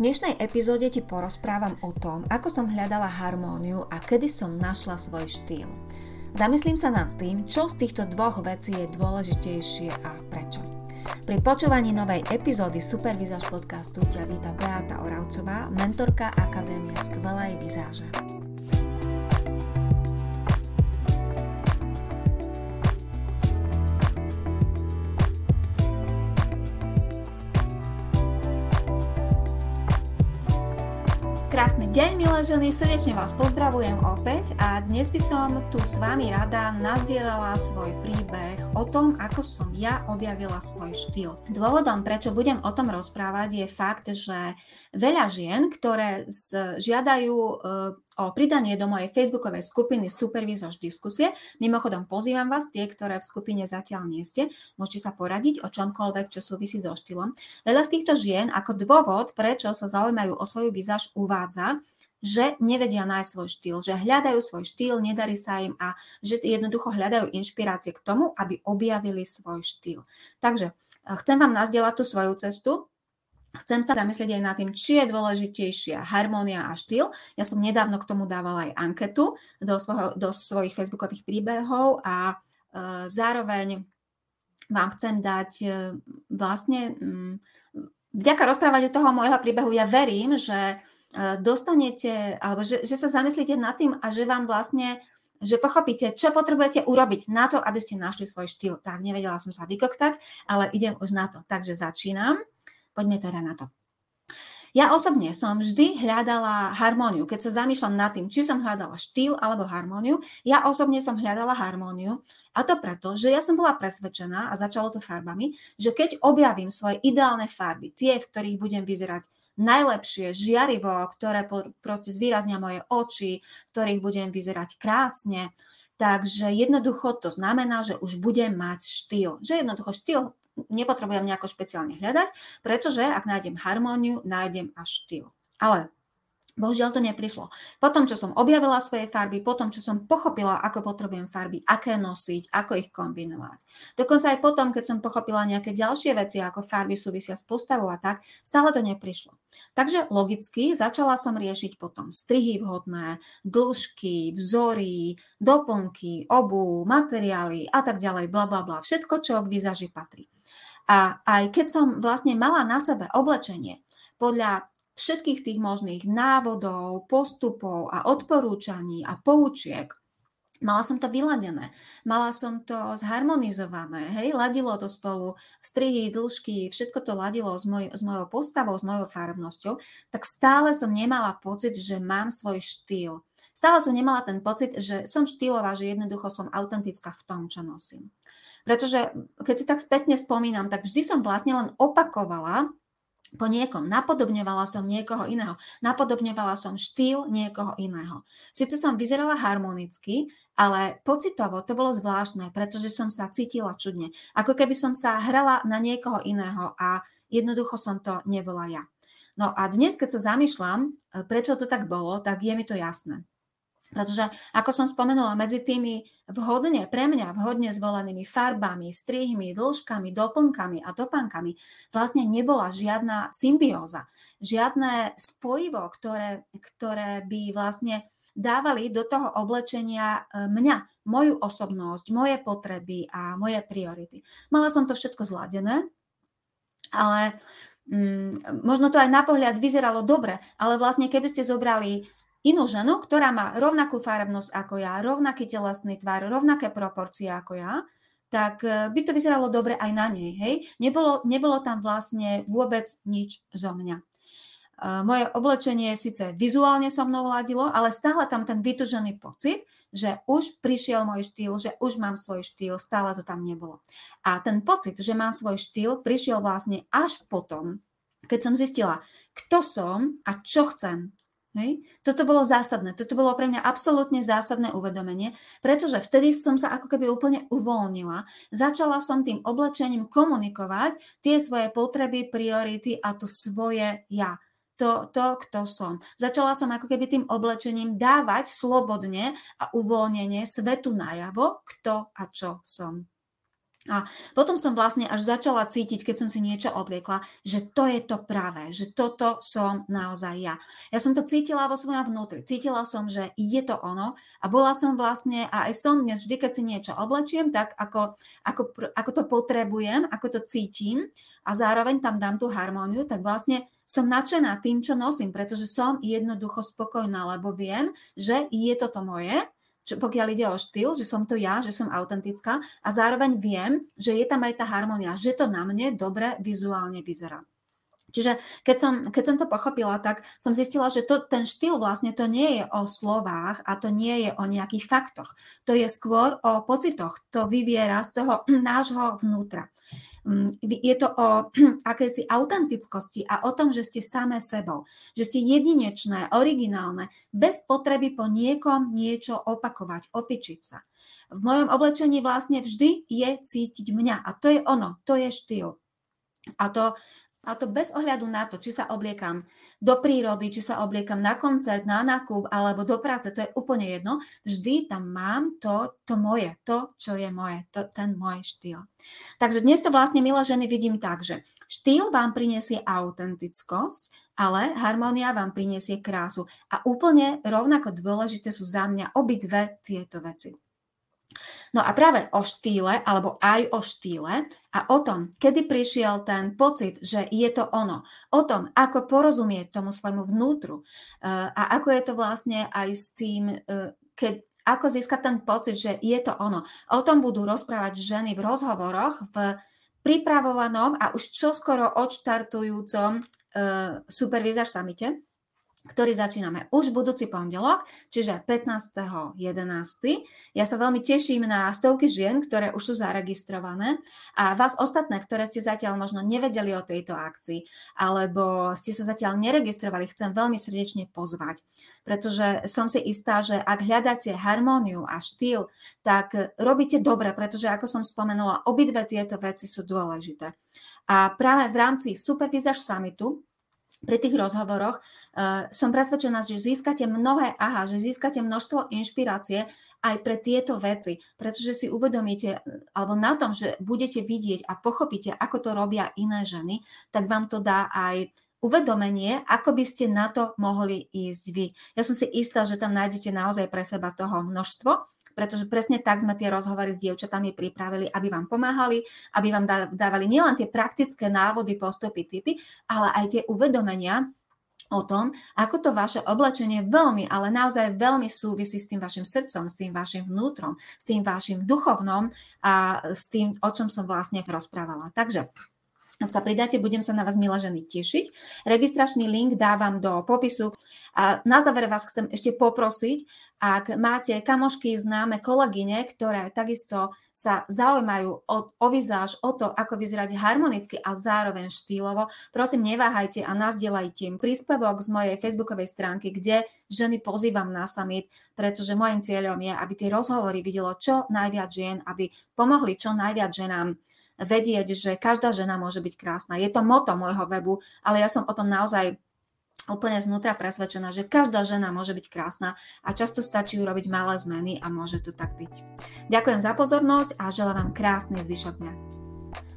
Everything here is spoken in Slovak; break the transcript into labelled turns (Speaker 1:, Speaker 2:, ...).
Speaker 1: Dnešnej epizóde ti porozprávam o tom, ako som hľadala harmóniu a kedy som našla svoj štýl. Zamyslím sa nad tým, čo z týchto dvoch vecí je dôležitejšie a prečo. Pri počúvaní novej epizódy Supervizáž podcastu ťa víta Beata Oravcová, mentorka Akadémie skvelej vizáže. Krásny deň, milé ženy, srdečne vás pozdravujem opäť a dnes by som tu s vami rada nazdielala svoj príbeh o tom, ako som ja objavila svoj štýl. Dôvodom, prečo budem o tom rozprávať, je fakt, že veľa žien, ktoré žiadajú e, o pridanie do mojej facebookovej skupiny Supervízož diskusie. Mimochodom, pozývam vás, tie, ktoré v skupine zatiaľ nie ste, môžete sa poradiť o čomkoľvek, čo súvisí so štýlom. Veľa z týchto žien ako dôvod, prečo sa zaujímajú o svoju vizáž, uvádza, že nevedia nájsť svoj štýl, že hľadajú svoj štýl, nedarí sa im a že jednoducho hľadajú inšpirácie k tomu, aby objavili svoj štýl. Takže chcem vám nazdieľať tú svoju cestu, Chcem sa zamyslieť aj nad tým, či je dôležitejšia harmónia a štýl. Ja som nedávno k tomu dávala aj anketu do, svojho, do svojich facebookových príbehov a e, zároveň vám chcem dať e, vlastne, m, vďaka rozprávať o toho môjho príbehu, ja verím, že e, dostanete, alebo že, že sa zamyslíte nad tým a že vám vlastne že pochopíte, čo potrebujete urobiť na to, aby ste našli svoj štýl. Tak, nevedela som sa vykoktať, ale idem už na to. Takže začínam. Poďme teda na to. Ja osobne som vždy hľadala harmóniu. Keď sa zamýšľam nad tým, či som hľadala štýl alebo harmóniu, ja osobne som hľadala harmóniu. A to preto, že ja som bola presvedčená, a začalo to farbami, že keď objavím svoje ideálne farby, tie, v ktorých budem vyzerať najlepšie, žiarivo, ktoré proste zvýraznia moje oči, v ktorých budem vyzerať krásne, Takže jednoducho to znamená, že už budem mať štýl. Že jednoducho štýl nepotrebujem nejako špeciálne hľadať, pretože ak nájdem harmóniu, nájdem až štýl. Ale Bohužiaľ to neprišlo. Potom, čo som objavila svoje farby, potom, čo som pochopila, ako potrebujem farby, aké nosiť, ako ich kombinovať. Dokonca aj potom, keď som pochopila nejaké ďalšie veci, ako farby súvisia s postavou a tak, stále to neprišlo. Takže logicky začala som riešiť potom strihy vhodné, dĺžky, vzory, doplnky, obu, materiály a tak ďalej, bla bla bla. Všetko, čo k výzaži patrí. A aj keď som vlastne mala na sebe oblečenie podľa všetkých tých možných návodov, postupov a odporúčaní a poučiek, Mala som to vyladené, mala som to zharmonizované, hej, ladilo to spolu, strihy, dĺžky, všetko to ladilo s, moj, s mojou postavou, s mojou farbnosťou, tak stále som nemala pocit, že mám svoj štýl. Stále som nemala ten pocit, že som štýlová, že jednoducho som autentická v tom, čo nosím. Pretože keď si tak spätne spomínam, tak vždy som vlastne len opakovala po niekom. Napodobňovala som niekoho iného. Napodobňovala som štýl niekoho iného. Sice som vyzerala harmonicky, ale pocitovo to bolo zvláštne, pretože som sa cítila čudne. Ako keby som sa hrala na niekoho iného a jednoducho som to nebola ja. No a dnes, keď sa zamýšľam, prečo to tak bolo, tak je mi to jasné. Pretože, ako som spomenula, medzi tými vhodne, pre mňa vhodne zvolenými farbami, strihmi, dĺžkami, doplnkami a dopankami vlastne nebola žiadna symbióza, žiadne spojivo, ktoré, ktoré by vlastne dávali do toho oblečenia e, mňa, moju osobnosť, moje potreby a moje priority. Mala som to všetko zladené, ale mm, možno to aj na pohľad vyzeralo dobre, ale vlastne keby ste zobrali inú ženu, ktorá má rovnakú farebnosť ako ja, rovnaký telesný tvar, rovnaké proporcie ako ja, tak e, by to vyzeralo dobre aj na nej. Hej? Nebolo, nebolo tam vlastne vôbec nič zo mňa. E, moje oblečenie síce vizuálne so mnou ladilo, ale stále tam ten vytužený pocit, že už prišiel môj štýl, že už mám svoj štýl, stále to tam nebolo. A ten pocit, že mám svoj štýl, prišiel vlastne až potom, keď som zistila, kto som a čo chcem Hej. Toto bolo zásadné, toto bolo pre mňa absolútne zásadné uvedomenie, pretože vtedy som sa ako keby úplne uvoľnila. Začala som tým oblečením komunikovať tie svoje potreby, priority a to svoje ja. To, to, kto som. Začala som ako keby tým oblečením dávať slobodne a uvoľnenie svetu najavo, kto a čo som. A potom som vlastne až začala cítiť, keď som si niečo obliekla, že to je to práve, že toto som naozaj ja. Ja som to cítila vo svojom vnútri. Cítila som, že je to ono a bola som vlastne, a aj som dnes vždy, keď si niečo oblečiem, tak ako, ako, ako to potrebujem, ako to cítim a zároveň tam dám tú harmóniu, tak vlastne som nadšená tým, čo nosím, pretože som jednoducho spokojná, lebo viem, že je toto moje čo, pokiaľ ide o štýl, že som to ja, že som autentická a zároveň viem, že je tam aj tá harmonia, že to na mne dobre vizuálne vyzerá. Čiže keď som, keď som to pochopila, tak som zistila, že to, ten štýl vlastne to nie je o slovách a to nie je o nejakých faktoch. To je skôr o pocitoch. To vyviera z toho nášho vnútra. Mm, je to o akési autentickosti a o tom, že ste samé sebou, že ste jedinečné, originálne, bez potreby po niekom niečo opakovať, opičiť sa. V mojom oblečení vlastne vždy je cítiť mňa a to je ono, to je štýl. A to a to bez ohľadu na to, či sa obliekam do prírody, či sa obliekam na koncert, na nákup alebo do práce, to je úplne jedno. Vždy tam mám to, to moje, to, čo je moje, to, ten môj štýl. Takže dnes to vlastne, milé ženy, vidím tak, že štýl vám prinesie autentickosť, ale harmónia vám prinesie krásu. A úplne rovnako dôležité sú za mňa obidve tieto veci. No a práve o štýle, alebo aj o štýle a o tom, kedy prišiel ten pocit, že je to ono, o tom, ako porozumieť tomu svojmu vnútru. Eh, a ako je to vlastne aj s tým, eh, keď, ako získať ten pocit, že je to ono. O tom budú rozprávať ženy v rozhovoroch v pripravovanom a už čoskoro odštartujúcom uh, Supervisor Samite ktorý začíname už budúci pondelok, čiže 15.11. Ja sa veľmi teším na stovky žien, ktoré už sú zaregistrované a vás ostatné, ktoré ste zatiaľ možno nevedeli o tejto akcii alebo ste sa zatiaľ neregistrovali, chcem veľmi srdečne pozvať, pretože som si istá, že ak hľadáte harmóniu a štýl, tak robíte dobre, pretože ako som spomenula, obidve tieto veci sú dôležité. A práve v rámci Supervisor Summitu pri tých rozhovoroch uh, som presvedčená, že získate mnohé aha, že získate množstvo inšpirácie aj pre tieto veci, pretože si uvedomíte, alebo na tom, že budete vidieť a pochopíte, ako to robia iné ženy, tak vám to dá aj uvedomenie, ako by ste na to mohli ísť vy. Ja som si istá, že tam nájdete naozaj pre seba toho množstvo pretože presne tak sme tie rozhovory s dievčatami pripravili, aby vám pomáhali, aby vám dávali nielen tie praktické návody, postupy, typy, ale aj tie uvedomenia, o tom, ako to vaše oblečenie veľmi, ale naozaj veľmi súvisí s tým vašim srdcom, s tým vašim vnútrom, s tým vašim duchovnom a s tým, o čom som vlastne rozprávala. Takže ak sa pridáte, budem sa na vás, milé ženy, tešiť. Registračný link dávam do popisu. A na záver vás chcem ešte poprosiť, ak máte kamošky, známe kolegyne, ktoré takisto sa zaujímajú o, o vizáž, o to, ako vyzerať harmonicky a zároveň štýlovo, prosím, neváhajte a nazdielajte príspevok z mojej facebookovej stránky, kde ženy pozývam na summit, pretože môjim cieľom je, aby tie rozhovory videlo čo najviac žien, aby pomohli čo najviac ženám vedieť, že každá žena môže byť krásna. Je to moto môjho webu, ale ja som o tom naozaj úplne znútra presvedčená, že každá žena môže byť krásna a často stačí urobiť malé zmeny a môže to tak byť. Ďakujem za pozornosť a želám vám krásny zvyšok dňa.